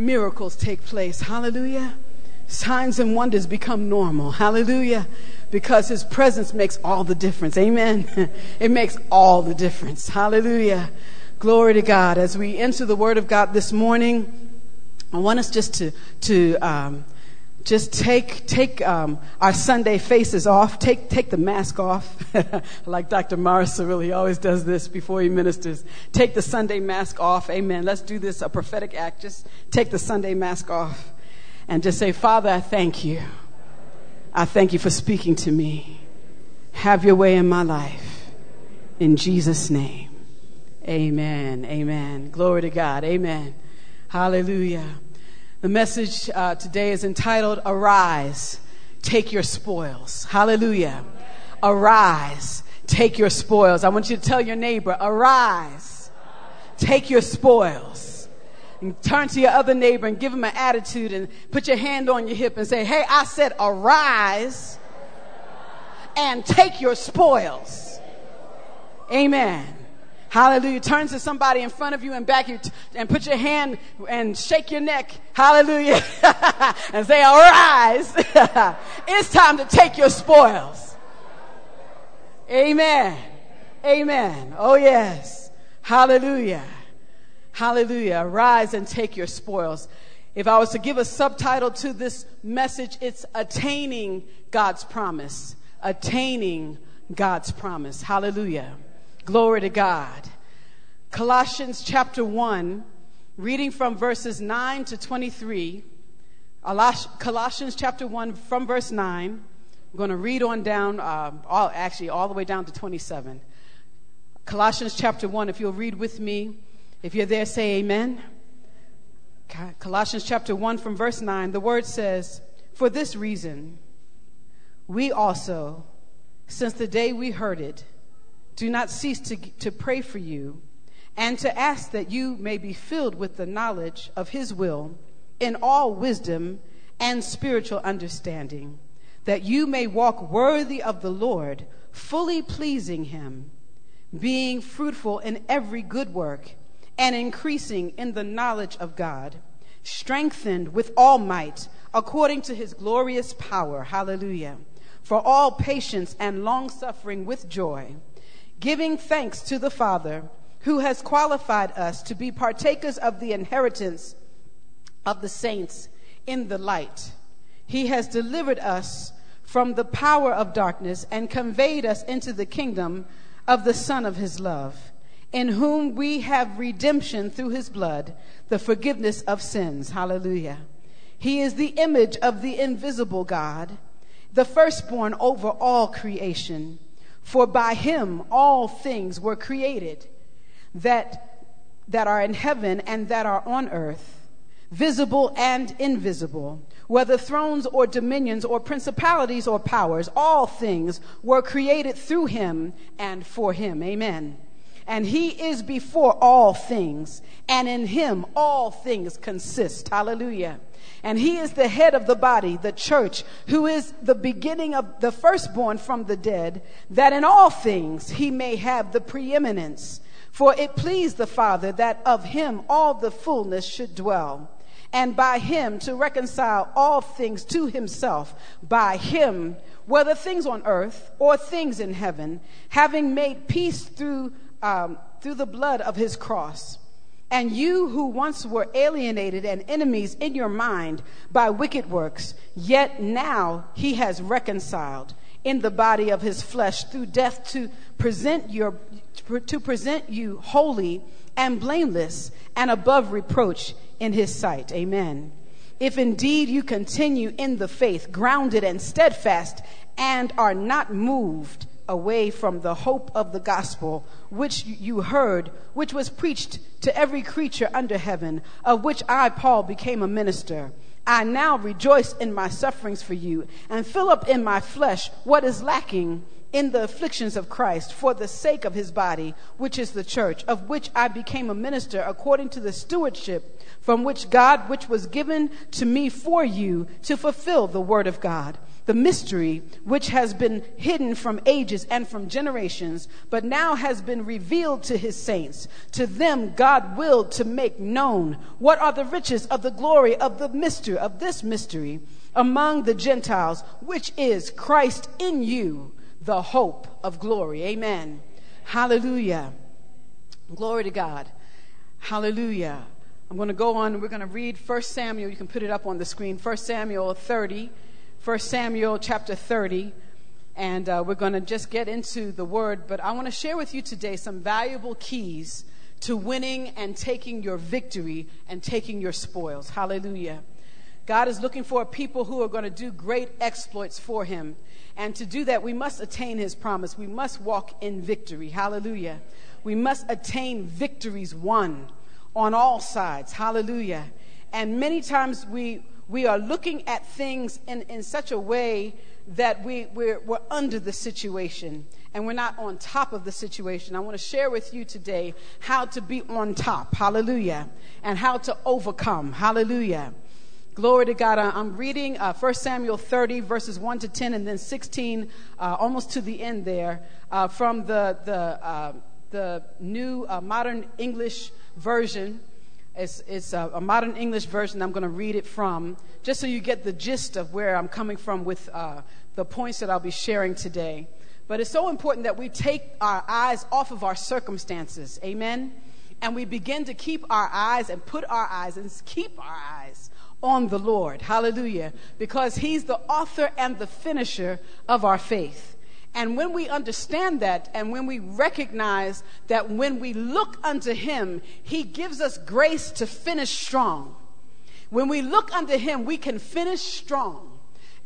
miracles take place. Hallelujah. Signs and wonders become normal. Hallelujah. Because his presence makes all the difference. Amen. It makes all the difference. Hallelujah. Glory to God. As we enter the word of God this morning, I want us just to, to, um, just take take um, our Sunday faces off, take take the mask off, like Dr. Morris really always does this before he ministers. Take the Sunday mask off, Amen. Let's do this a prophetic act. Just take the Sunday mask off, and just say, Father, I thank you. I thank you for speaking to me. Have your way in my life, in Jesus' name. Amen. Amen. Glory to God. Amen. Hallelujah. The message uh, today is entitled Arise, Take Your Spoils. Hallelujah. Arise, take your spoils. I want you to tell your neighbor, Arise, take your spoils. And turn to your other neighbor and give him an attitude and put your hand on your hip and say, Hey, I said, Arise and take your spoils. Amen. Hallelujah. Turn to somebody in front of you and back you t- and put your hand and shake your neck. Hallelujah. and say, arise. it's time to take your spoils. Amen. Amen. Oh yes. Hallelujah. Hallelujah. Arise and take your spoils. If I was to give a subtitle to this message, it's attaining God's promise. Attaining God's promise. Hallelujah. Glory to God. Colossians chapter 1, reading from verses 9 to 23. Colossians chapter 1 from verse 9. I'm going to read on down, uh, all, actually, all the way down to 27. Colossians chapter 1, if you'll read with me. If you're there, say amen. Colossians chapter 1 from verse 9, the word says, For this reason, we also, since the day we heard it, do not cease to, to pray for you and to ask that you may be filled with the knowledge of His will in all wisdom and spiritual understanding, that you may walk worthy of the Lord, fully pleasing Him, being fruitful in every good work and increasing in the knowledge of God, strengthened with all might according to His glorious power. Hallelujah. For all patience and long suffering with joy giving thanks to the Father who has qualified us to be partakers of the inheritance of the saints in the light. He has delivered us from the power of darkness and conveyed us into the kingdom of the Son of his love, in whom we have redemption through his blood, the forgiveness of sins. Hallelujah. He is the image of the invisible God, the firstborn over all creation. For by him all things were created that, that are in heaven and that are on earth, visible and invisible, whether thrones or dominions or principalities or powers, all things were created through him and for him. Amen. And he is before all things, and in him all things consist. Hallelujah. And he is the head of the body, the church, who is the beginning of the firstborn from the dead, that in all things he may have the preeminence. For it pleased the Father that of him all the fullness should dwell, and by him to reconcile all things to himself, by him, whether things on earth or things in heaven, having made peace through, um, through the blood of his cross and you who once were alienated and enemies in your mind by wicked works, yet now he has reconciled in the body of his flesh through death to present your to present you holy and blameless and above reproach in his sight. Amen. If indeed you continue in the faith, grounded and steadfast, and are not moved away from the hope of the gospel which you heard, which was preached to every creature under heaven, of which I, Paul, became a minister. I now rejoice in my sufferings for you and fill up in my flesh what is lacking in the afflictions of Christ for the sake of his body, which is the church, of which I became a minister according to the stewardship from which God, which was given to me for you to fulfill the word of God the mystery which has been hidden from ages and from generations, but now has been revealed to his saints. To them God willed to make known what are the riches of the glory of the mystery of this mystery among the Gentiles, which is Christ in you, the hope of glory. Amen. Hallelujah. Glory to God. Hallelujah. I'm going to go on. We're going to read 1 Samuel. You can put it up on the screen. 1 Samuel 30. 1 Samuel chapter 30. And uh, we're going to just get into the word. But I want to share with you today some valuable keys to winning and taking your victory and taking your spoils. Hallelujah. God is looking for people who are going to do great exploits for him. And to do that, we must attain his promise. We must walk in victory. Hallelujah. We must attain victories won on all sides. Hallelujah. And many times we, we are looking at things in, in such a way that we, we're, we're under the situation and we're not on top of the situation. I want to share with you today how to be on top. Hallelujah. And how to overcome. Hallelujah. Glory to God. I'm reading uh, 1 Samuel 30, verses 1 to 10, and then 16, uh, almost to the end there, uh, from the, the, uh, the new uh, modern English version. It's, it's a, a, modern English version I'm going to read it from, just so you get the gist of where I'm coming from with uh, the points that I'll be sharing today. But it's so important that we take our eyes off of our circumstances. Amen? And we begin to keep our eyes and put our eyes and keep our eyes on the Lord. Hallelujah. Because He's the author and the finisher of our faith. And when we understand that and when we recognize that when we look unto Him, He gives us grace to finish strong. When we look unto Him, we can finish strong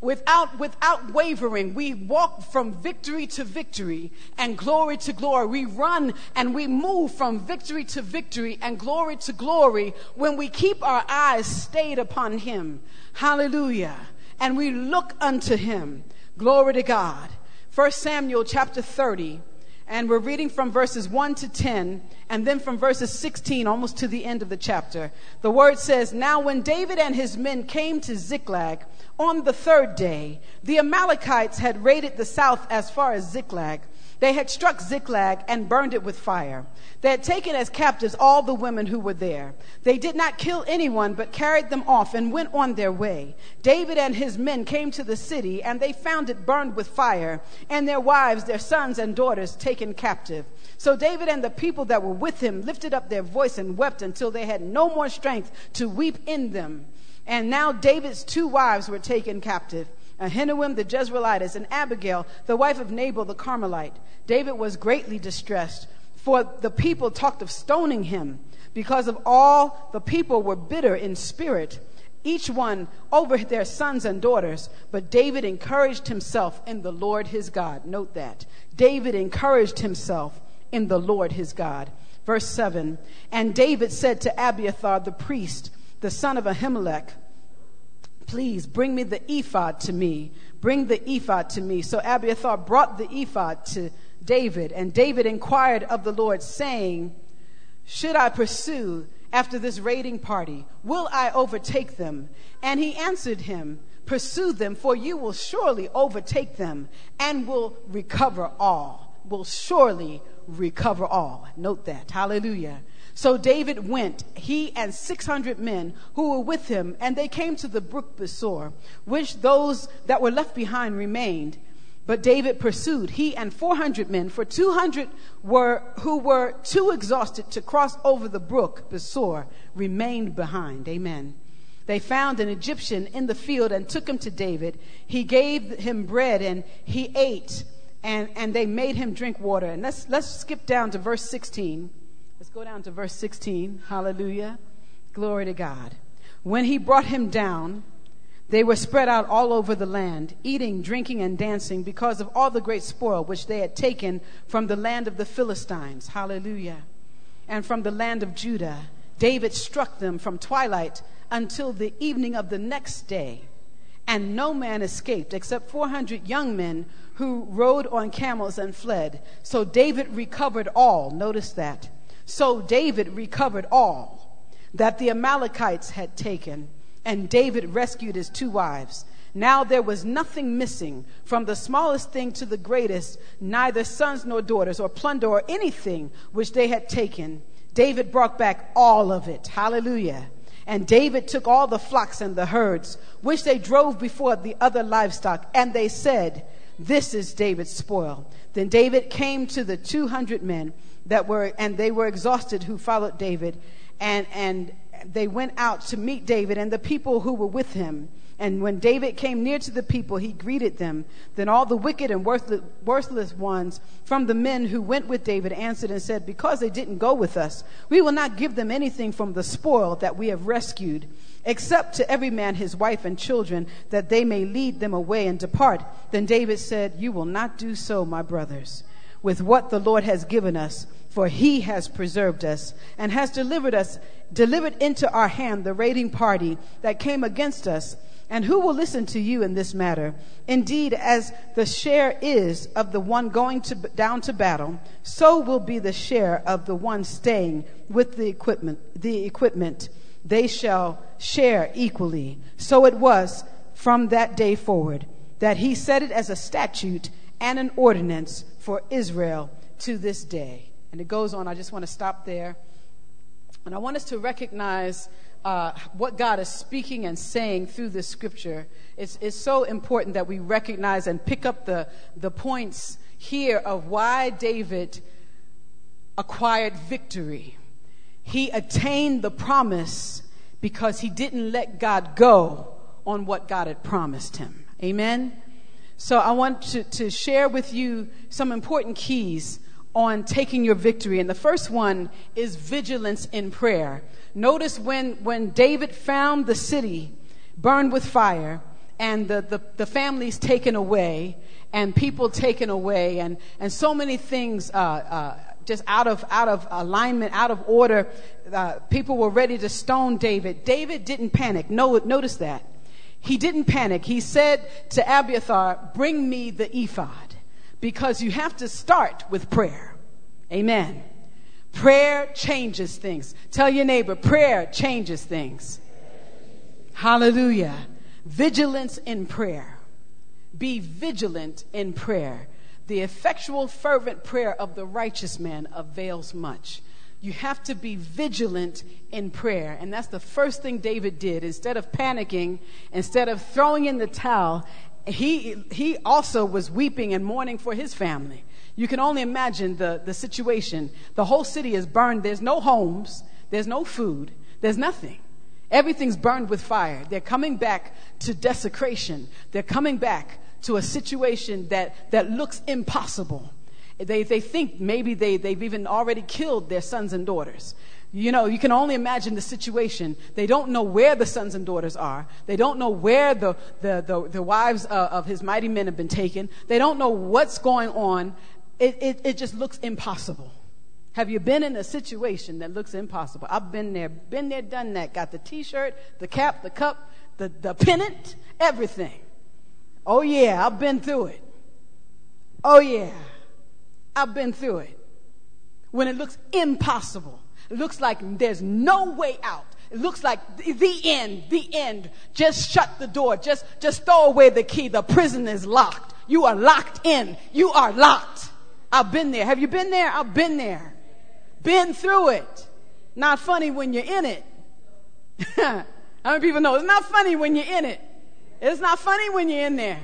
without, without wavering. We walk from victory to victory and glory to glory. We run and we move from victory to victory and glory to glory when we keep our eyes stayed upon Him. Hallelujah. And we look unto Him. Glory to God. 1 Samuel chapter 30. And we're reading from verses 1 to 10, and then from verses 16 almost to the end of the chapter. The word says, Now when David and his men came to Ziklag, on the third day, the Amalekites had raided the south as far as Ziklag. They had struck Ziklag and burned it with fire. They had taken as captives all the women who were there. They did not kill anyone, but carried them off and went on their way. David and his men came to the city, and they found it burned with fire, and their wives, their sons, and daughters taken captive. So David and the people that were with him lifted up their voice and wept until they had no more strength to weep in them. And now David's two wives were taken captive. Ahinoam the Jezreelitess and Abigail, the wife of Nabal the Carmelite. David was greatly distressed, for the people talked of stoning him, because of all the people were bitter in spirit, each one over their sons and daughters. But David encouraged himself in the Lord his God. Note that. David encouraged himself in the Lord his God. Verse 7 And David said to Abiathar the priest, the son of Ahimelech, Please bring me the ephod to me. Bring the ephod to me. So Abiathar brought the ephod to David, and David inquired of the Lord, saying, Should I pursue after this raiding party? Will I overtake them? And he answered him, Pursue them, for you will surely overtake them and will recover all. Will surely recover all. Note that. Hallelujah. So David went, he and 600 men who were with him, and they came to the brook Besor, which those that were left behind remained. But David pursued, he and 400 men, for 200 were, who were too exhausted to cross over the brook Besor remained behind. Amen. They found an Egyptian in the field and took him to David. He gave him bread and he ate, and, and they made him drink water. And let's, let's skip down to verse 16. Let's go down to verse 16. Hallelujah. Glory to God. When he brought him down, they were spread out all over the land, eating, drinking, and dancing because of all the great spoil which they had taken from the land of the Philistines. Hallelujah. And from the land of Judah. David struck them from twilight until the evening of the next day. And no man escaped except 400 young men who rode on camels and fled. So David recovered all. Notice that so David recovered all that the Amalekites had taken, and David rescued his two wives. Now there was nothing missing, from the smallest thing to the greatest, neither sons nor daughters, or plunder, or anything which they had taken. David brought back all of it. Hallelujah. And David took all the flocks and the herds, which they drove before the other livestock, and they said, This is David's spoil. Then David came to the 200 men that were, and they were exhausted who followed David, and, and they went out to meet David and the people who were with him. And when David came near to the people, he greeted them. Then all the wicked and worthless, worthless ones from the men who went with David answered and said, Because they didn't go with us, we will not give them anything from the spoil that we have rescued, except to every man his wife and children, that they may lead them away and depart. Then David said, You will not do so, my brothers, with what the Lord has given us for he has preserved us and has delivered us, delivered into our hand the raiding party that came against us. And who will listen to you in this matter? Indeed, as the share is of the one going to, down to battle, so will be the share of the one staying with the equipment, the equipment. They shall share equally. So it was from that day forward that he set it as a statute and an ordinance for Israel to this day. And it goes on. I just want to stop there. And I want us to recognize uh, what God is speaking and saying through this scripture. It's, it's so important that we recognize and pick up the, the points here of why David acquired victory. He attained the promise because he didn't let God go on what God had promised him. Amen? So I want to, to share with you some important keys on taking your victory. And the first one is vigilance in prayer. Notice when, when David found the city burned with fire and the, the, the families taken away and people taken away and, and so many things uh, uh, just out of, out of alignment, out of order, uh, people were ready to stone David. David didn't panic. No, notice that. He didn't panic. He said to Abiathar, Bring me the ephod because you have to start with prayer. Amen. Prayer changes things. Tell your neighbor, prayer changes things. Hallelujah. Vigilance in prayer. Be vigilant in prayer. The effectual, fervent prayer of the righteous man avails much. You have to be vigilant in prayer. And that's the first thing David did. Instead of panicking, instead of throwing in the towel, he, he also was weeping and mourning for his family. You can only imagine the, the situation. The whole city is burned. There's no homes, there's no food, there's nothing. Everything's burned with fire. They're coming back to desecration. They're coming back to a situation that, that looks impossible. They, they think maybe they, they've even already killed their sons and daughters. You know, you can only imagine the situation. They don't know where the sons and daughters are. They don't know where the, the, the, the wives of, of his mighty men have been taken. They don't know what's going on. It, it, it just looks impossible. Have you been in a situation that looks impossible? I've been there, been there, done that. Got the t shirt, the cap, the cup, the, the pennant, everything. Oh, yeah, I've been through it. Oh, yeah, I've been through it. When it looks impossible. It looks like there's no way out. It looks like the end, the end. Just shut the door. Just, just throw away the key. The prison is locked. You are locked in. You are locked. I've been there. Have you been there? I've been there. Been through it. Not funny when you're in it. How many people know it's not funny when you're in it? It's not funny when you're in there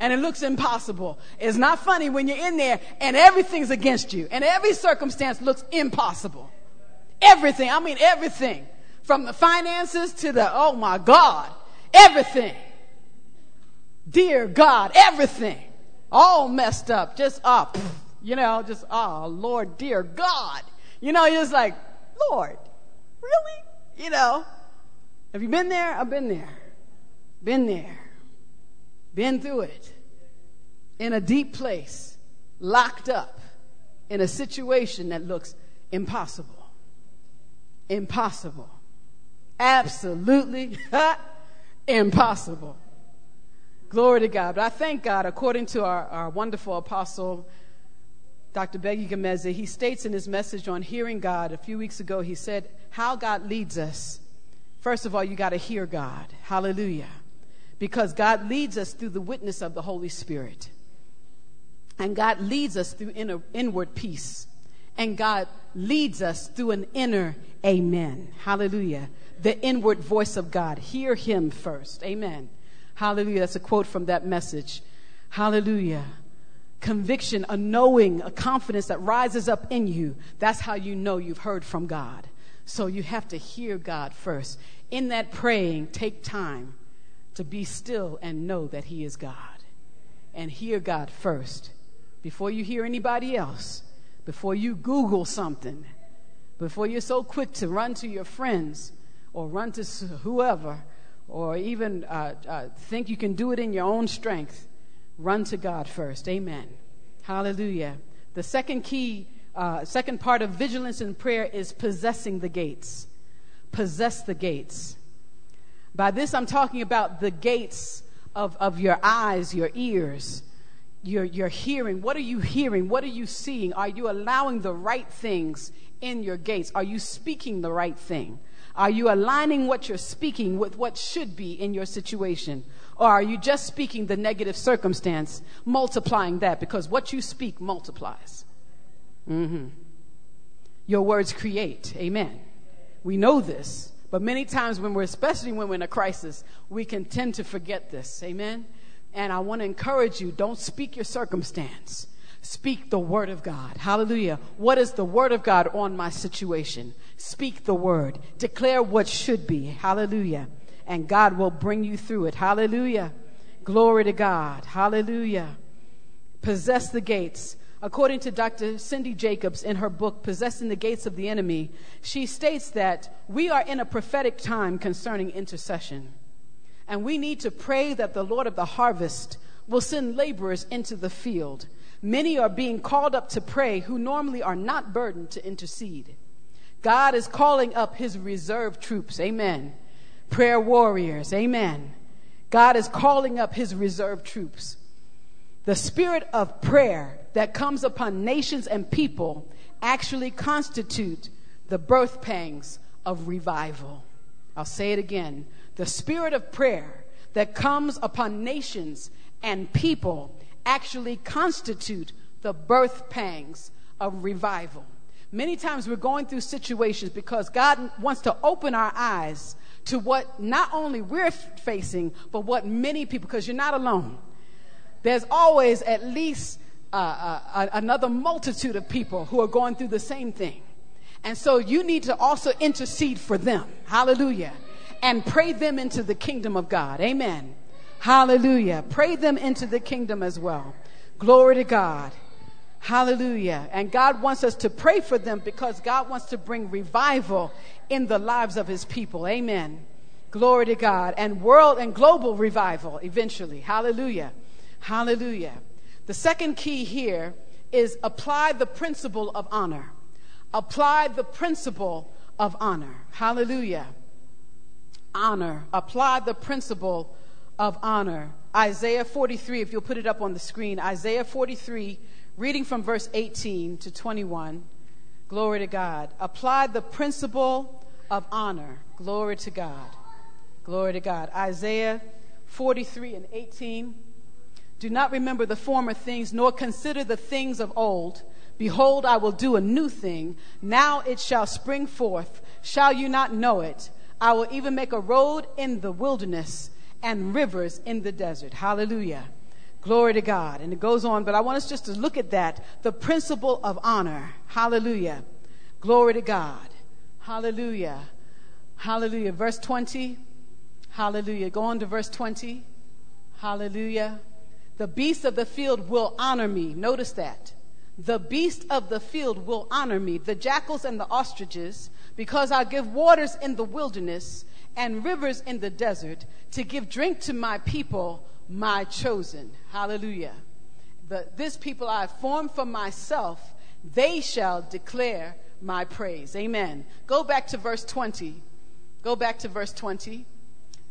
and it looks impossible. It's not funny when you're in there and everything's against you and every circumstance looks impossible. Everything. I mean, everything. From the finances to the, oh my God, everything. Dear God, everything. All messed up. Just ah, up. Oh, you know, just, oh Lord, dear God. You know, you're just like, Lord, really? You know, have you been there? I've been there. Been there. Been through it. In a deep place, locked up in a situation that looks impossible impossible. Absolutely impossible. Glory to God. But I thank God, according to our, our wonderful apostle, Dr. Beggy Gemeze, he states in his message on hearing God a few weeks ago, he said, How God leads us. First of all, you got to hear God. Hallelujah. Because God leads us through the witness of the Holy Spirit. And God leads us through inner, inward peace. And God leads us through an inner amen. Hallelujah. The inward voice of God. Hear him first. Amen. Hallelujah. That's a quote from that message. Hallelujah. Conviction, a knowing, a confidence that rises up in you. That's how you know you've heard from God. So you have to hear God first. In that praying, take time to be still and know that He is God. And hear God first before you hear anybody else, before you Google something, before you're so quick to run to your friends or run to whoever, or even uh, uh, think you can do it in your own strength, run to God first. Amen. Hallelujah. The second key, uh, second part of vigilance in prayer is possessing the gates. Possess the gates. By this, I'm talking about the gates of, of your eyes, your ears, your, your hearing. What are you hearing? What are you seeing? Are you allowing the right things in your gates? Are you speaking the right thing? Are you aligning what you're speaking with what should be in your situation? Or are you just speaking the negative circumstance, multiplying that? Because what you speak multiplies. Mm-hmm. Your words create. Amen. We know this. But many times when we're, especially when we're in a crisis, we can tend to forget this. Amen. And I want to encourage you don't speak your circumstance. Speak the word of God. Hallelujah. What is the word of God on my situation? Speak the word. Declare what should be. Hallelujah. And God will bring you through it. Hallelujah. Glory to God. Hallelujah. Possess the gates. According to Dr. Cindy Jacobs in her book, Possessing the Gates of the Enemy, she states that we are in a prophetic time concerning intercession. And we need to pray that the Lord of the harvest will send laborers into the field. Many are being called up to pray who normally are not burdened to intercede. God is calling up his reserve troops. Amen. Prayer warriors. Amen. God is calling up his reserve troops. The spirit of prayer that comes upon nations and people actually constitute the birth pangs of revival. I'll say it again. The spirit of prayer that comes upon nations and people actually constitute the birth pangs of revival. Many times we're going through situations because God wants to open our eyes to what not only we're facing, but what many people, because you're not alone. There's always at least uh, uh, another multitude of people who are going through the same thing. And so you need to also intercede for them. Hallelujah. And pray them into the kingdom of God. Amen. Hallelujah. Pray them into the kingdom as well. Glory to God. Hallelujah. And God wants us to pray for them because God wants to bring revival in the lives of his people. Amen. Glory to God. And world and global revival eventually. Hallelujah. Hallelujah. The second key here is apply the principle of honor. Apply the principle of honor. Hallelujah. Honor. Apply the principle of honor. Isaiah 43, if you'll put it up on the screen. Isaiah 43, reading from verse 18 to 21. Glory to God. Apply the principle of honor. Glory to God. Glory to God. Isaiah 43 and 18. Do not remember the former things, nor consider the things of old. Behold, I will do a new thing. Now it shall spring forth. Shall you not know it? I will even make a road in the wilderness and rivers in the desert. Hallelujah. Glory to God. And it goes on, but I want us just to look at that the principle of honor. Hallelujah. Glory to God. Hallelujah. Hallelujah. Verse 20. Hallelujah. Go on to verse 20. Hallelujah. The beasts of the field will honor me. Notice that. The beast of the field will honor me, the jackals and the ostriches, because I give waters in the wilderness and rivers in the desert to give drink to my people, my chosen. Hallelujah. But this people I formed for myself, they shall declare my praise. Amen. Go back to verse 20. Go back to verse 20.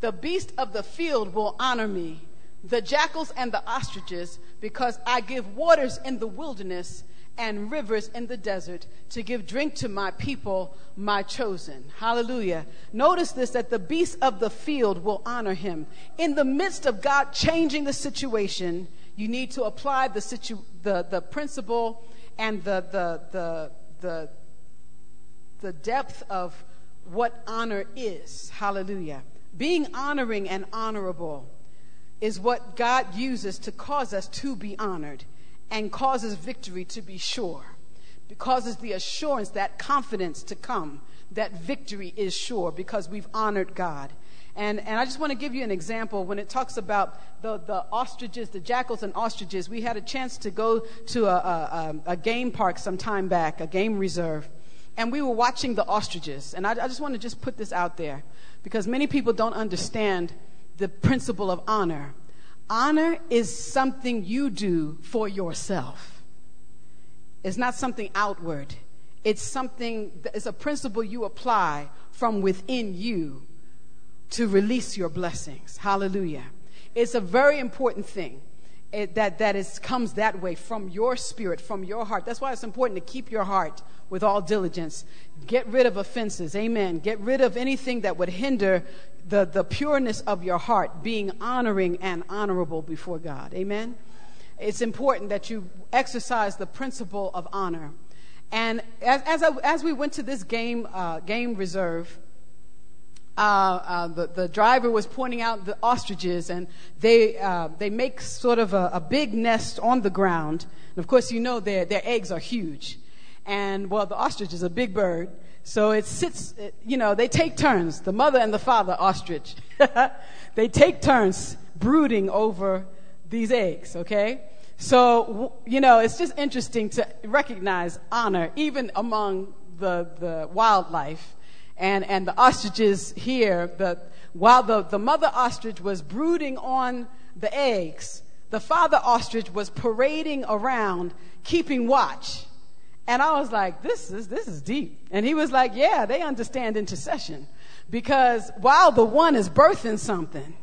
The beast of the field will honor me the jackals and the ostriches, because I give waters in the wilderness and rivers in the desert to give drink to my people, my chosen. Hallelujah. Notice this that the beasts of the field will honor him. In the midst of God changing the situation, you need to apply the, situ- the, the principle and the, the, the, the, the depth of what honor is. Hallelujah. Being honoring and honorable is what God uses to cause us to be honored and causes victory to be sure. Causes the assurance, that confidence to come that victory is sure because we've honored God. And, and I just want to give you an example when it talks about the, the ostriches, the jackals and ostriches. We had a chance to go to a, a, a game park some time back, a game reserve, and we were watching the ostriches. And I, I just want to just put this out there because many people don't understand the principle of honor. Honor is something you do for yourself. It's not something outward. It's something, it's a principle you apply from within you to release your blessings. Hallelujah. It's a very important thing. It, that that is comes that way from your spirit, from your heart. That's why it's important to keep your heart with all diligence. Get rid of offenses. Amen. Get rid of anything that would hinder the, the pureness of your heart being honoring and honorable before God. Amen. It's important that you exercise the principle of honor. And as, as, I, as we went to this game, uh, game reserve, uh, uh, the, the driver was pointing out the ostriches, and they, uh, they make sort of a, a, big nest on the ground. And of course, you know their, their eggs are huge. And, well, the ostrich is a big bird. So it sits, you know, they take turns, the mother and the father ostrich. they take turns brooding over these eggs, okay? So, you know, it's just interesting to recognize honor even among the, the wildlife. And, and the ostriches here, the, while the, the mother ostrich was brooding on the eggs, the father ostrich was parading around, keeping watch and I was like, this is, this is deep. And he was like, yeah, they understand intercession. Because while the one is birthing something,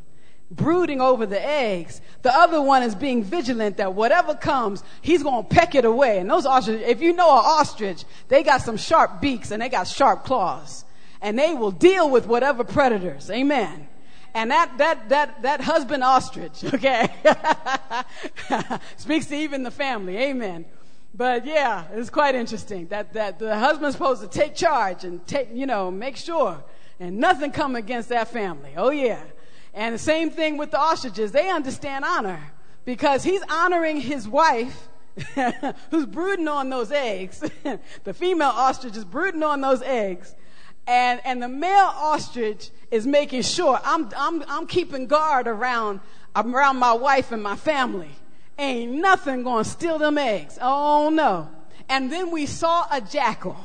brooding over the eggs, the other one is being vigilant that whatever comes, he's going to peck it away. And those ostrich, if you know an ostrich, they got some sharp beaks and they got sharp claws. And they will deal with whatever predators. Amen. And that, that, that, that husband ostrich, okay, speaks to even the family. Amen. But yeah, it's quite interesting that, that the husband's supposed to take charge and take, you know, make sure and nothing come against that family. Oh yeah. And the same thing with the ostriches. They understand honor because he's honoring his wife who's brooding on those eggs. the female ostrich is brooding on those eggs. And, and the male ostrich is making sure I'm, I'm, I'm keeping guard around, around my wife and my family. Ain't nothing to steal them eggs. Oh no. And then we saw a jackal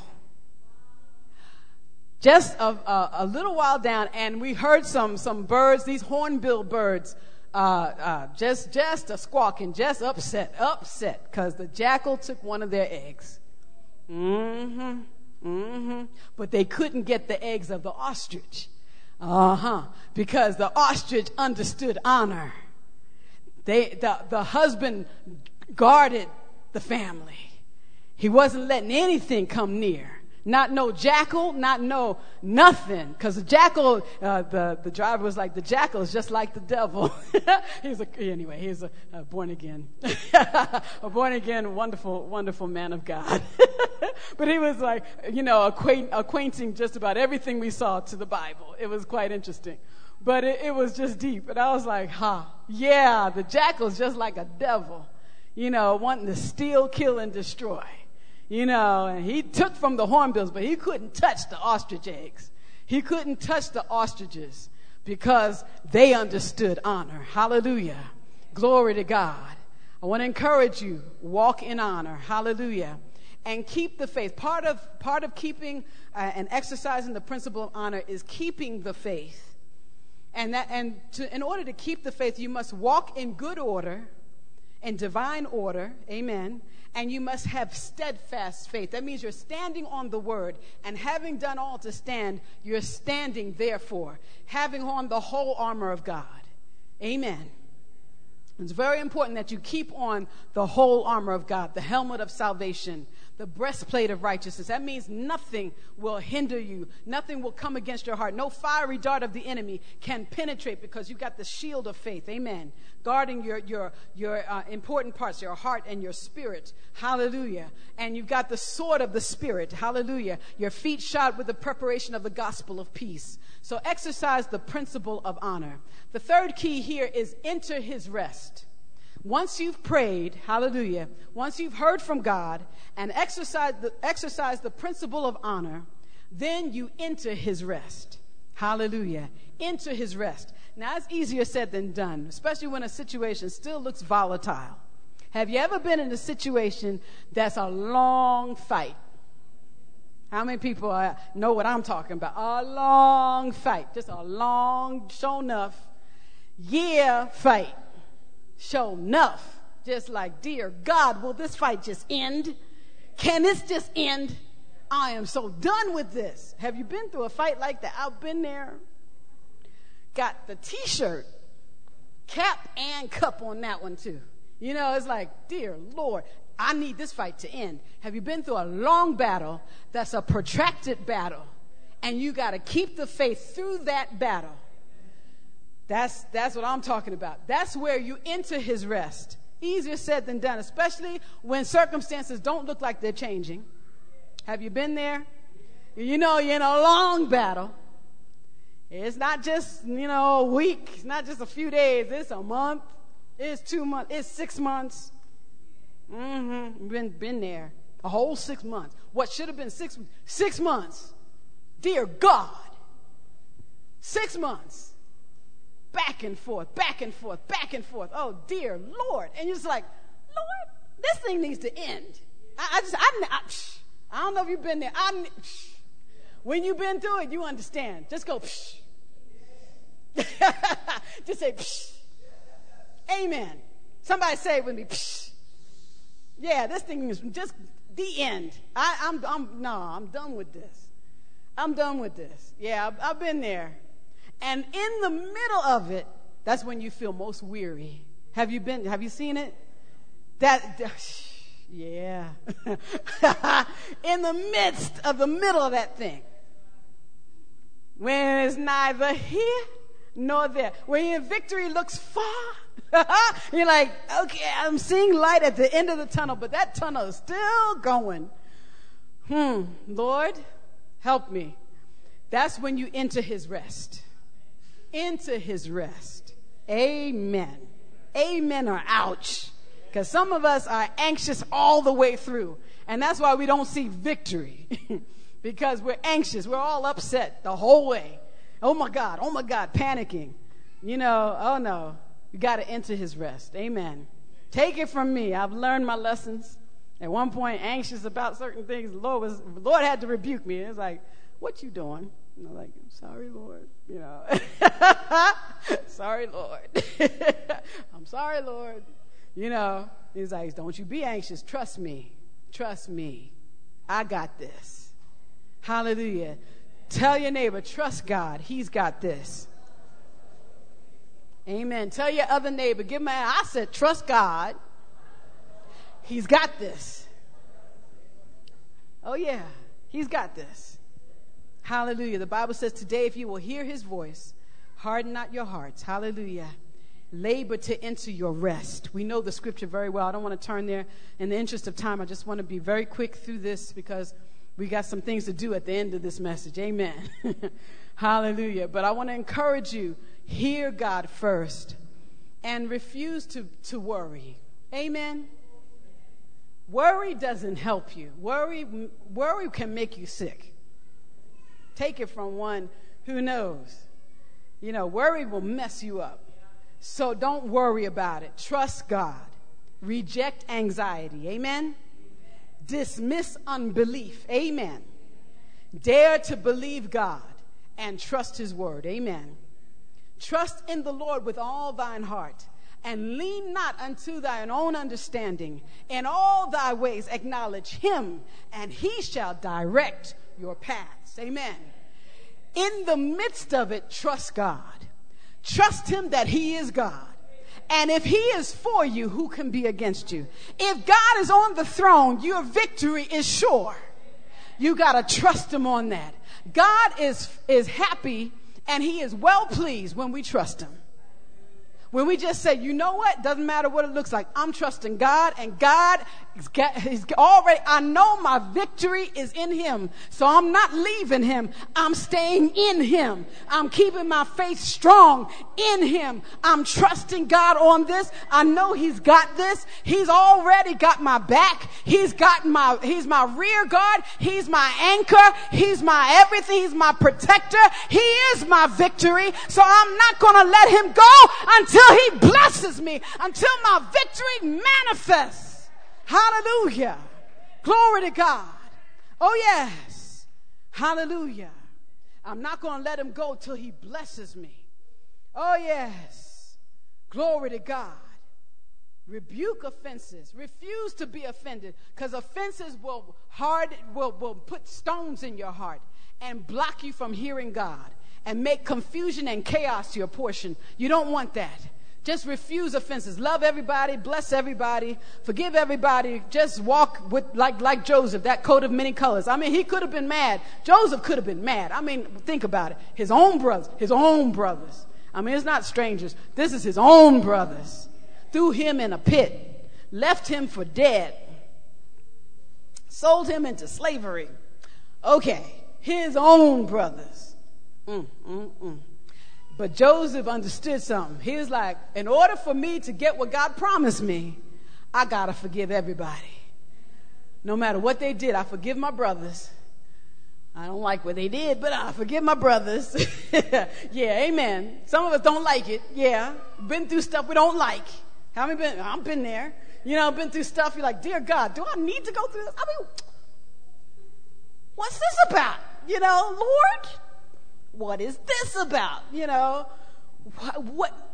just a, a, a, little while down, and we heard some, some birds, these hornbill birds, uh, uh, just, just a squawking, just upset, upset, because the jackal took one of their eggs. Mm-hmm, mm-hmm. But they couldn't get the eggs of the ostrich. Uh-huh. Because the ostrich understood honor. They, the, the husband guarded the family. He wasn't letting anything come near. Not no jackal, not no nothing. Because the jackal, uh, the, the driver was like, the jackal is just like the devil. he's a, anyway, he's a, a born again, a born again, wonderful, wonderful man of God. but he was like, you know, acquaint, acquainting just about everything we saw to the Bible. It was quite interesting but it, it, was just deep. And I was like, huh, yeah, the jackal's just like a devil, you know, wanting to steal, kill, and destroy. You know, and he took from the hornbills, but he couldn't touch the ostrich eggs. He couldn't touch the ostriches because they understood honor. Hallelujah. Glory to God. I want to encourage you, walk in honor. Hallelujah. And keep the faith. Part of, part of keeping uh, and exercising the principle of honor is keeping the faith and, that, and to, in order to keep the faith, you must walk in good order, in divine order, amen. And you must have steadfast faith. That means you're standing on the word, and having done all to stand, you're standing therefore, having on the whole armor of God. Amen. It's very important that you keep on the whole armor of God, the helmet of salvation, the breastplate of righteousness. That means nothing will hinder you, nothing will come against your heart. No fiery dart of the enemy can penetrate because you've got the shield of faith. Amen. Guarding your, your, your uh, important parts, your heart and your spirit. Hallelujah. And you've got the sword of the spirit. Hallelujah. Your feet shod with the preparation of the gospel of peace. So exercise the principle of honor. The third key here is enter his rest. Once you've prayed, hallelujah, once you've heard from God and exercised the, exercised the principle of honor, then you enter his rest. Hallelujah. Enter his rest. Now, it's easier said than done, especially when a situation still looks volatile. Have you ever been in a situation that's a long fight? How many people uh, know what I'm talking about? A long fight, just a long, show enough, year fight show enough. Just like, dear God, will this fight just end? Can this just end? I am so done with this. Have you been through a fight like that? I've been there. Got the t shirt, cap and cup on that one too. You know, it's like, dear Lord, I need this fight to end. Have you been through a long battle that's a protracted battle? And you got to keep the faith through that battle. That's, that's what I'm talking about. That's where you enter his rest. Easier said than done, especially when circumstances don't look like they're changing. Have you been there? You know, you're in a long battle. It's not just, you know, a week. It's not just a few days. It's a month. It's two months. It's six months. Mm-hmm. Been, been there. A whole six months. What should have been six, six months. Dear God. Six months back and forth, back and forth, back and forth. Oh, dear Lord. And you're just like, Lord, this thing needs to end. I, I just, I, I, I, don't know if you've been there. I, when you've been through it, you understand. Just go, psh. just say, psh. Amen. Somebody say it with me, psh. Yeah, this thing is just the end. I, I'm, I'm, no, I'm done with this. I'm done with this. Yeah, I've, I've been there. And in the middle of it, that's when you feel most weary. Have you been, have you seen it? That, yeah. in the midst of the middle of that thing. When it's neither here nor there. When your victory looks far, you're like, okay, I'm seeing light at the end of the tunnel, but that tunnel is still going. Hmm, Lord, help me. That's when you enter his rest into his rest. Amen. Amen or ouch. Because some of us are anxious all the way through. And that's why we don't see victory. because we're anxious. We're all upset the whole way. Oh my God. Oh my God. Panicking. You know, oh no. You got to enter his rest. Amen. Take it from me. I've learned my lessons. At one point, anxious about certain things. Lord was, Lord had to rebuke me. It was like, what you doing? And I'm like, I'm sorry, Lord. You know, sorry, Lord. I'm sorry, Lord. You know, he's like, don't you be anxious. Trust me. Trust me. I got this. Hallelujah. Tell your neighbor, trust God. He's got this. Amen. Tell your other neighbor, give my, I said, trust God. He's got this. Oh, yeah. He's got this. Hallelujah. The Bible says today, if you will hear his voice, harden not your hearts. Hallelujah. Labor to enter your rest. We know the scripture very well. I don't want to turn there. In the interest of time, I just want to be very quick through this because we got some things to do at the end of this message. Amen. Hallelujah. But I want to encourage you hear God first and refuse to, to worry. Amen. Worry doesn't help you. Worry, worry can make you sick take it from one who knows. You know, worry will mess you up. So don't worry about it. Trust God. Reject anxiety. Amen. Dismiss unbelief. Amen. Dare to believe God and trust His word. Amen. Trust in the Lord with all thine heart and lean not unto thine own understanding. In all thy ways acknowledge him, and he shall direct your paths. Amen. In the midst of it, trust God. Trust him that he is God And if he is for you, who can be against you? If God is on the throne, your victory is sure. You got to trust him on that. God is, is happy and he is well pleased when we trust him. When we just say, you know what? Doesn't matter what it looks like. I'm trusting God and God is already, I know my victory is in Him. So I'm not leaving Him. I'm staying in Him. I'm keeping my faith strong in Him. I'm trusting God on this. I know He's got this. He's already got my back. He's got my, He's my rear guard. He's my anchor. He's my everything. He's my protector. He is my victory. So I'm not going to let Him go until he blesses me, until my victory manifests. Hallelujah. Glory to God. Oh, yes. Hallelujah. I'm not going to let him go till he blesses me. Oh, yes. Glory to God. Rebuke offenses. Refuse to be offended because offenses will hard will, will put stones in your heart and block you from hearing God and make confusion and chaos your portion. You don't want that. Just refuse offenses. Love everybody, bless everybody, forgive everybody. Just walk with like like Joseph, that coat of many colors. I mean, he could have been mad. Joseph could have been mad. I mean, think about it. His own brothers, his own brothers. I mean, it's not strangers. This is his own brothers. Threw him in a pit, left him for dead, sold him into slavery. Okay, his own brothers. Mm, mm, mm. But Joseph understood something. He was like, in order for me to get what God promised me, I got to forgive everybody. No matter what they did, I forgive my brothers. I don't like what they did, but I forgive my brothers. yeah, amen. Some of us don't like it. Yeah. Been through stuff we don't like. How many been? I've been there. You know, been through stuff you're like, dear God, do I need to go through this? I mean, what's this about? You know, Lord, what is this about? You know, what, what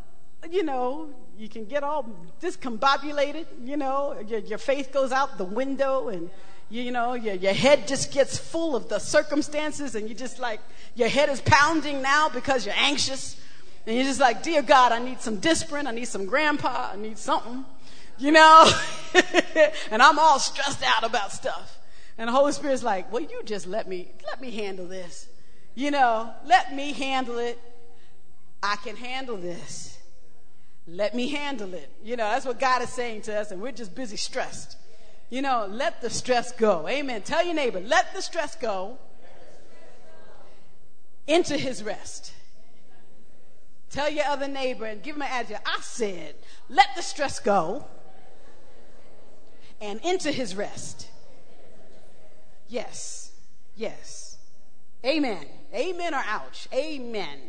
you know, you can get all discombobulated, you know, your, your faith goes out the window and, you know, your, your head just gets full of the circumstances and you just like, your head is pounding now because you're anxious. And you're just like, dear God, I need some Disprin. I need some grandpa. I need something, you know? and I'm all stressed out about stuff. And the Holy Spirit's like, well, you just let me, let me handle this. You know, let me handle it. I can handle this. Let me handle it. You know, that's what God is saying to us, and we're just busy stressed. You know, let the stress go. Amen. Tell your neighbor, let the stress go into his rest. Tell your other neighbor and give him an attitude. I said, let the stress go and into his rest. Yes, yes. Amen. Amen or ouch. Amen.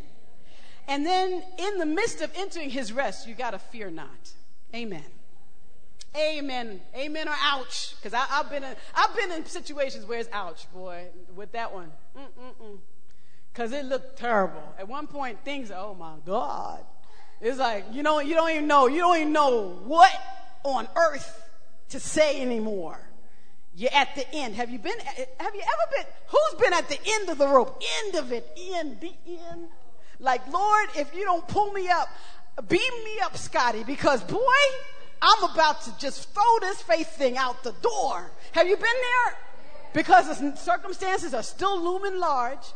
And then in the midst of entering his rest, you got to fear not. Amen. Amen. Amen or ouch. Because I've been in, I've been in situations where it's ouch, boy, with that one. Because it looked terrible. At one point, things, oh my God. It's like, you know, you don't even know, you don't even know what on earth to say anymore. You're at the end. Have you been, have you ever been, who's been at the end of the rope? End of it, end, the end. Like, Lord, if you don't pull me up, beam me up, Scotty, because boy, I'm about to just throw this faith thing out the door. Have you been there? Because the circumstances are still looming large.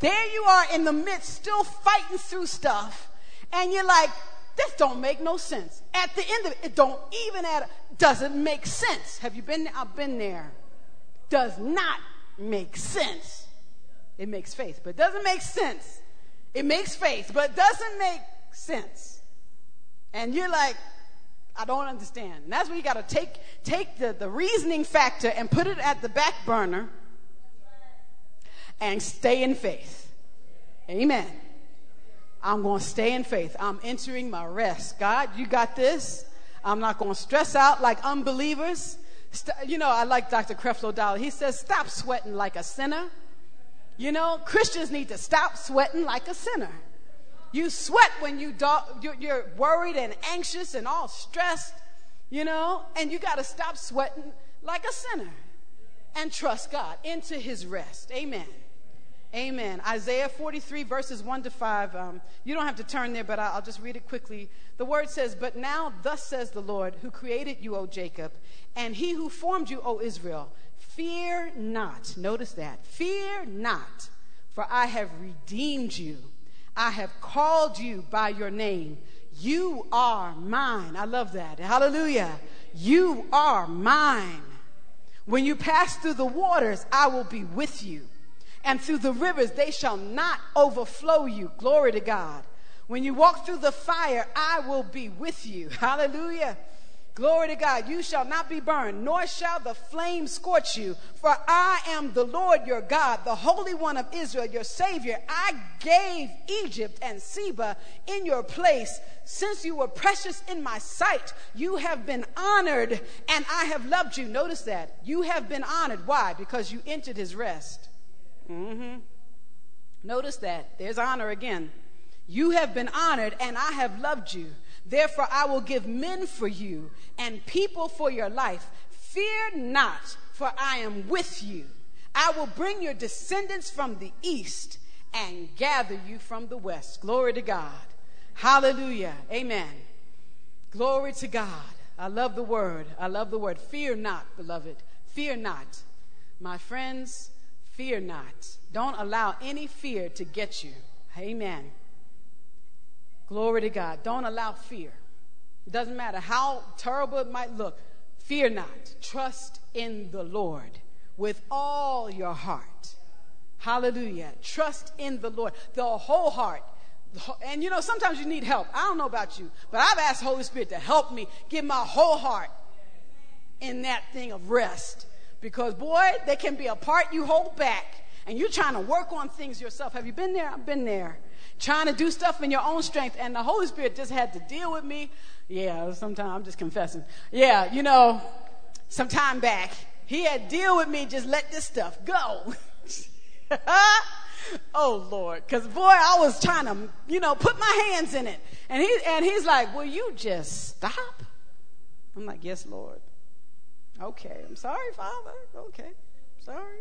There you are in the midst, still fighting through stuff. And you're like, this don't make no sense. At the end of it, it don't even add, doesn't make sense. Have you been there? I've been there. Does not make sense. It makes faith, but doesn't make sense. It makes faith, but doesn't make sense. And you're like, I don't understand. And that's where you got to take, take the, the reasoning factor and put it at the back burner and stay in faith. Amen. I'm going to stay in faith. I'm entering my rest. God, you got this. I'm not going to stress out like unbelievers. You know, I like Dr. Creflo Dollar. He says, stop sweating like a sinner. You know, Christians need to stop sweating like a sinner. You sweat when you do- you're worried and anxious and all stressed, you know, and you got to stop sweating like a sinner and trust God into his rest. Amen. Amen. Isaiah 43, verses 1 to 5. Um, you don't have to turn there, but I'll just read it quickly. The word says, But now, thus says the Lord, who created you, O Jacob, and he who formed you, O Israel, fear not. Notice that. Fear not, for I have redeemed you. I have called you by your name. You are mine. I love that. Hallelujah. You are mine. When you pass through the waters, I will be with you and through the rivers they shall not overflow you. Glory to God. When you walk through the fire, I will be with you. Hallelujah. Glory to God. You shall not be burned, nor shall the flame scorch you. For I am the Lord your God, the Holy One of Israel, your Savior. I gave Egypt and Seba in your place. Since you were precious in my sight, you have been honored, and I have loved you. Notice that. You have been honored. Why? Because you entered his rest. Mm-hmm. Notice that. There's honor again. You have been honored, and I have loved you. Therefore, I will give men for you and people for your life. Fear not, for I am with you. I will bring your descendants from the east and gather you from the west. Glory to God. Hallelujah. Amen. Glory to God. I love the word. I love the word. Fear not, beloved. Fear not. My friends, Fear not. Don't allow any fear to get you. Amen. Glory to God. Don't allow fear. It doesn't matter how terrible it might look. Fear not. Trust in the Lord with all your heart. Hallelujah. Trust in the Lord. The whole heart. And you know, sometimes you need help. I don't know about you, but I've asked Holy Spirit to help me give my whole heart in that thing of rest because, boy, there can be a part you hold back and you're trying to work on things yourself. Have you been there? I've been there. Trying to do stuff in your own strength, and the Holy Spirit just had to deal with me. Yeah, sometimes I'm just confessing. Yeah, you know, some time back, he had deal with me, just let this stuff go. oh Lord, because boy, I was trying to, you know, put my hands in it, and he and he's like, "Will you just stop?" I'm like, "Yes, Lord." Okay, I'm sorry, Father. Okay, sorry.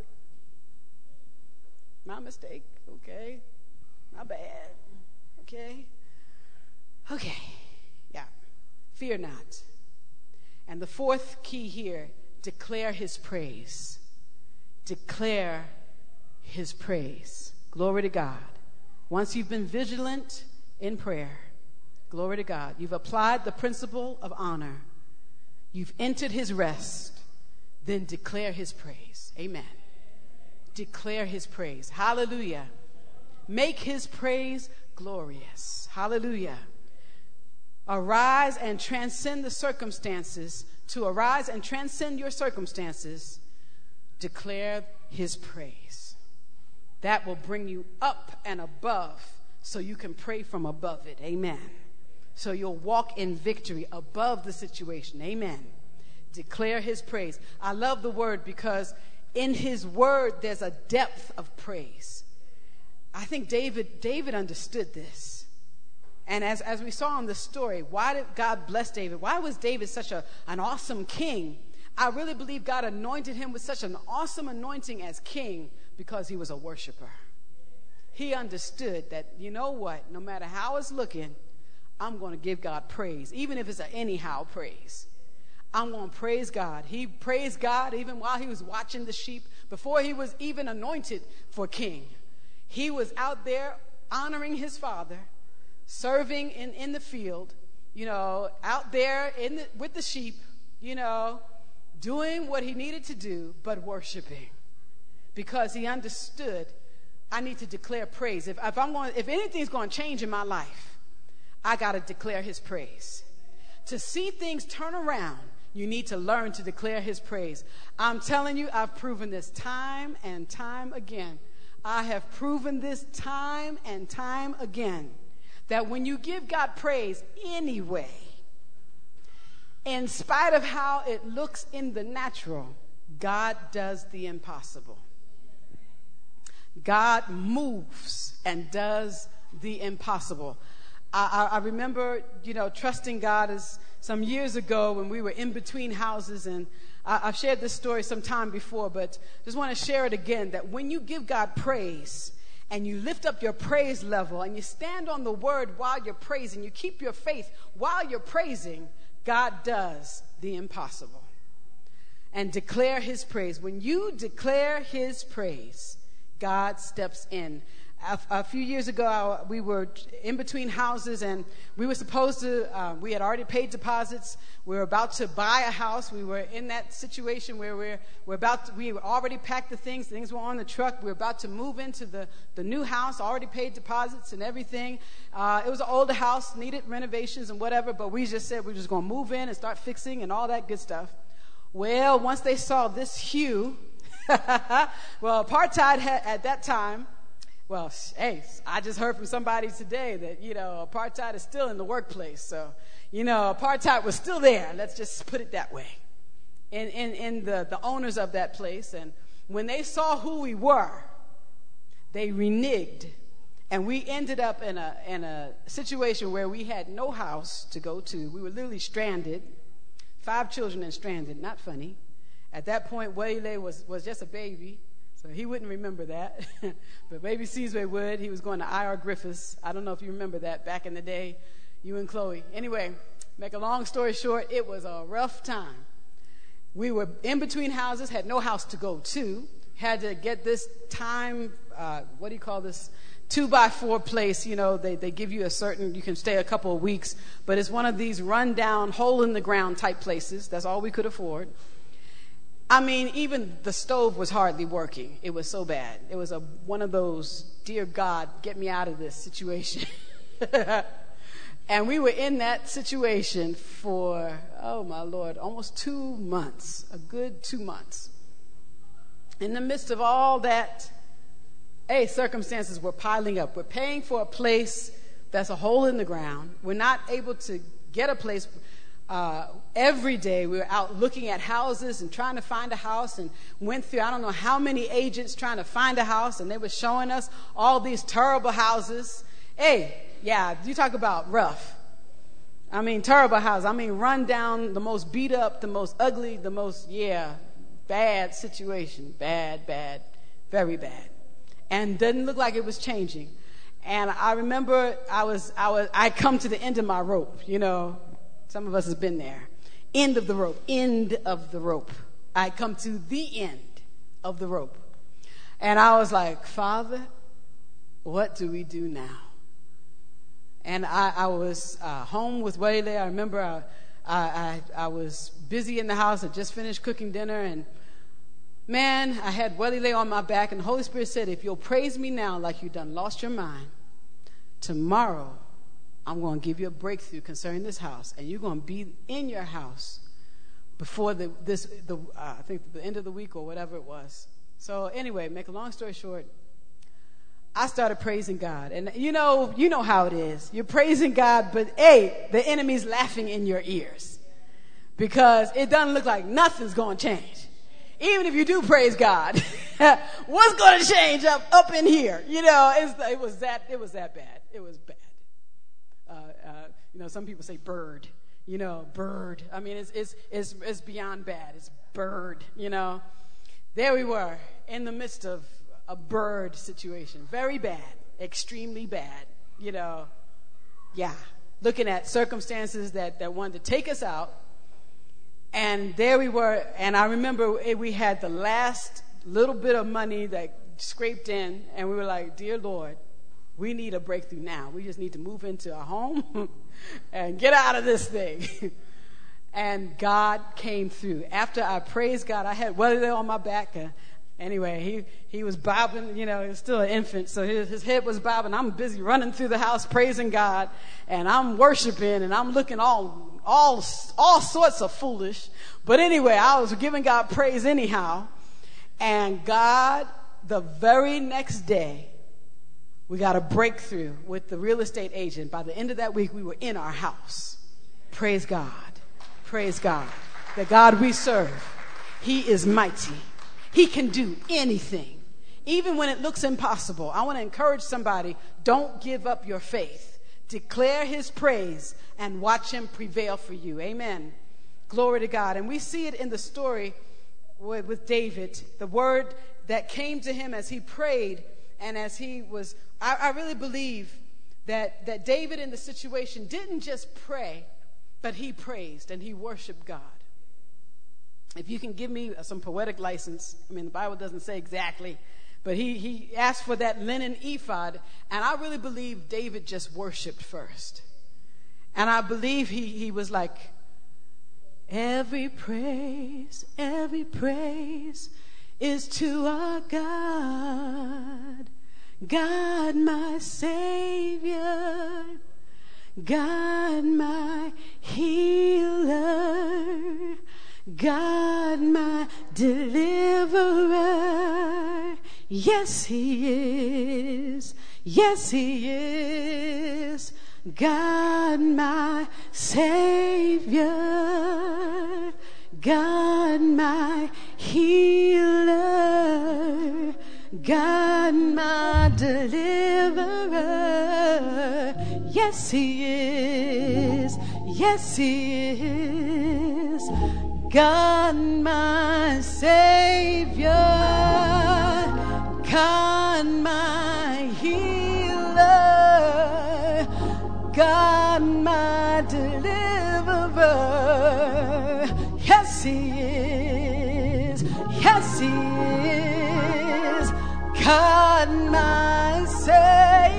My mistake. Okay, my bad. Okay. Okay, yeah. Fear not. And the fourth key here declare his praise. Declare his praise. Glory to God. Once you've been vigilant in prayer, glory to God, you've applied the principle of honor You've entered his rest, then declare his praise. Amen. Declare his praise. Hallelujah. Make his praise glorious. Hallelujah. Arise and transcend the circumstances. To arise and transcend your circumstances, declare his praise. That will bring you up and above so you can pray from above it. Amen. So you'll walk in victory above the situation. Amen. Declare his praise. I love the word because in his word there's a depth of praise. I think David David understood this. And as, as we saw in the story, why did God bless David? Why was David such a, an awesome king? I really believe God anointed him with such an awesome anointing as king because he was a worshiper. He understood that, you know what, no matter how it's looking, I'm going to give God praise, even if it's an anyhow praise. I'm going to praise God. He praised God even while he was watching the sheep, before he was even anointed for king. He was out there honoring his father, serving in, in the field, you know, out there in the, with the sheep, you know, doing what he needed to do, but worshiping. Because he understood I need to declare praise. If, if, I'm going, if anything's going to change in my life, I got to declare his praise. To see things turn around, you need to learn to declare his praise. I'm telling you, I've proven this time and time again. I have proven this time and time again that when you give God praise anyway, in spite of how it looks in the natural, God does the impossible. God moves and does the impossible. I, I, remember, you know, trusting God as some years ago when we were in between houses, and I, have shared this story some time before, but just want to share it again that when you give God praise, and you lift up your praise level and you stand on the word while you're praising, you keep your faith while you're praising, God does the impossible. And declare his praise. When you declare his praise, God steps in a, a, few years ago, we were in between houses and we were supposed to, uh, we had already paid deposits. We were about to buy a house. We were in that situation where we're, we're about to, we already packed the things. Things were on the truck. We were about to move into the, the new house, already paid deposits and everything. Uh, it was an older house, needed renovations and whatever, but we just said we we're just going to move in and start fixing and all that good stuff. Well, once they saw this hue, well, apartheid had, at that time well, hey, I just heard from somebody today that, you know, apartheid is still in the workplace. So, you know, apartheid was still there. Let's just put it that way. And in, in the, the owners of that place. And when they saw who we were, they reneged. And we ended up in a, in a situation where we had no house to go to. We were literally stranded. Five children and stranded. Not funny. At that point, Wale was, was just a baby. So he wouldn't remember that. but maybe Caesar would. He was going to I.R. Griffiths. I don't know if you remember that back in the day, you and Chloe. Anyway, make a long story short, it was a rough time. We were in between houses, had no house to go to, had to get this time, uh, what do you call this? Two by four place, you know, they, they give you a certain, you can stay a couple of weeks, but it's one of these rundown, hole in the ground type places. That's all we could afford. I mean, even the stove was hardly working. It was so bad. It was a, one of those, dear God, get me out of this situation. and we were in that situation for, oh my Lord, almost two months, a good two months. In the midst of all that, hey, circumstances were piling up. We're paying for a place that's a hole in the ground. We're not able to get a place uh, every day we were out looking at houses and trying to find a house and went through i don't know how many agents trying to find a house and they were showing us all these terrible houses. Hey yeah you talk about rough. I mean terrible houses. I mean run down the most beat up the most ugly the most yeah bad situation. Bad bad very bad. And doesn't look like it was changing. And i remember i was i was i come to the end of my rope you know some of us has been there. End of the rope. End of the rope. I come to the end of the rope. And I was like, Father, what do we do now? And I, I was uh, home with Wale. I remember I, I, I, was busy in the house. I just finished cooking dinner. And man, I had Wale on my back. And the Holy Spirit said, If you'll praise me now like you done lost your mind, tomorrow I'm going to give you a breakthrough concerning this house, and you're going to be in your house before the, this, the, uh, I think the end of the week or whatever it was. So anyway, make a long story short, I started praising God. And you know, you know how it is. You're praising God, but hey, the enemy's laughing in your ears. Because it doesn't look like nothing's going to change. Even if you do praise God, what's going to change up, up in here? You know, it was that, it was that bad. It was bad. You know, some people say bird. You know, bird. I mean, it's, it's, it's, it's beyond bad. It's bird, you know. There we were in the midst of a bird situation. Very bad, extremely bad, you know. Yeah, looking at circumstances that, that wanted to take us out. And there we were, and I remember we had the last little bit of money that scraped in, and we were like, Dear Lord, we need a breakthrough now. We just need to move into a home and get out of this thing. and God came through. After I praised God, I had Wale on my back. Uh, anyway, he, he was bobbing, you know, he was still an infant, so his, his head was bobbing. I'm busy running through the house praising God, and I'm worshiping, and I'm looking all, all, all sorts of foolish. But anyway, I was giving God praise anyhow. And God, the very next day, we got a breakthrough with the real estate agent. By the end of that week, we were in our house. Praise God. Praise God. The God we serve, He is mighty. He can do anything, even when it looks impossible. I want to encourage somebody don't give up your faith. Declare His praise and watch Him prevail for you. Amen. Glory to God. And we see it in the story with, David. The word that came to him as he prayed and as he was, I, I really believe that, that David in the situation didn't just pray, but he praised and he worshiped God. If you can give me uh, some poetic license, I mean, the Bible doesn't say exactly, but he, he asked for that linen ephod, and I really believe David just worshiped first. And I believe he, he was like, Every praise, every praise is to our God. God, my Savior. God, my healer. God, my deliverer. Yes, He is. Yes, He is. God, my Savior. God, my healer. God, my deliverer. Yes, He is. Yes, He is. God, my Savior. God, my healer. God, my deliverer. Yes, He is. Yes, He is. My Savior.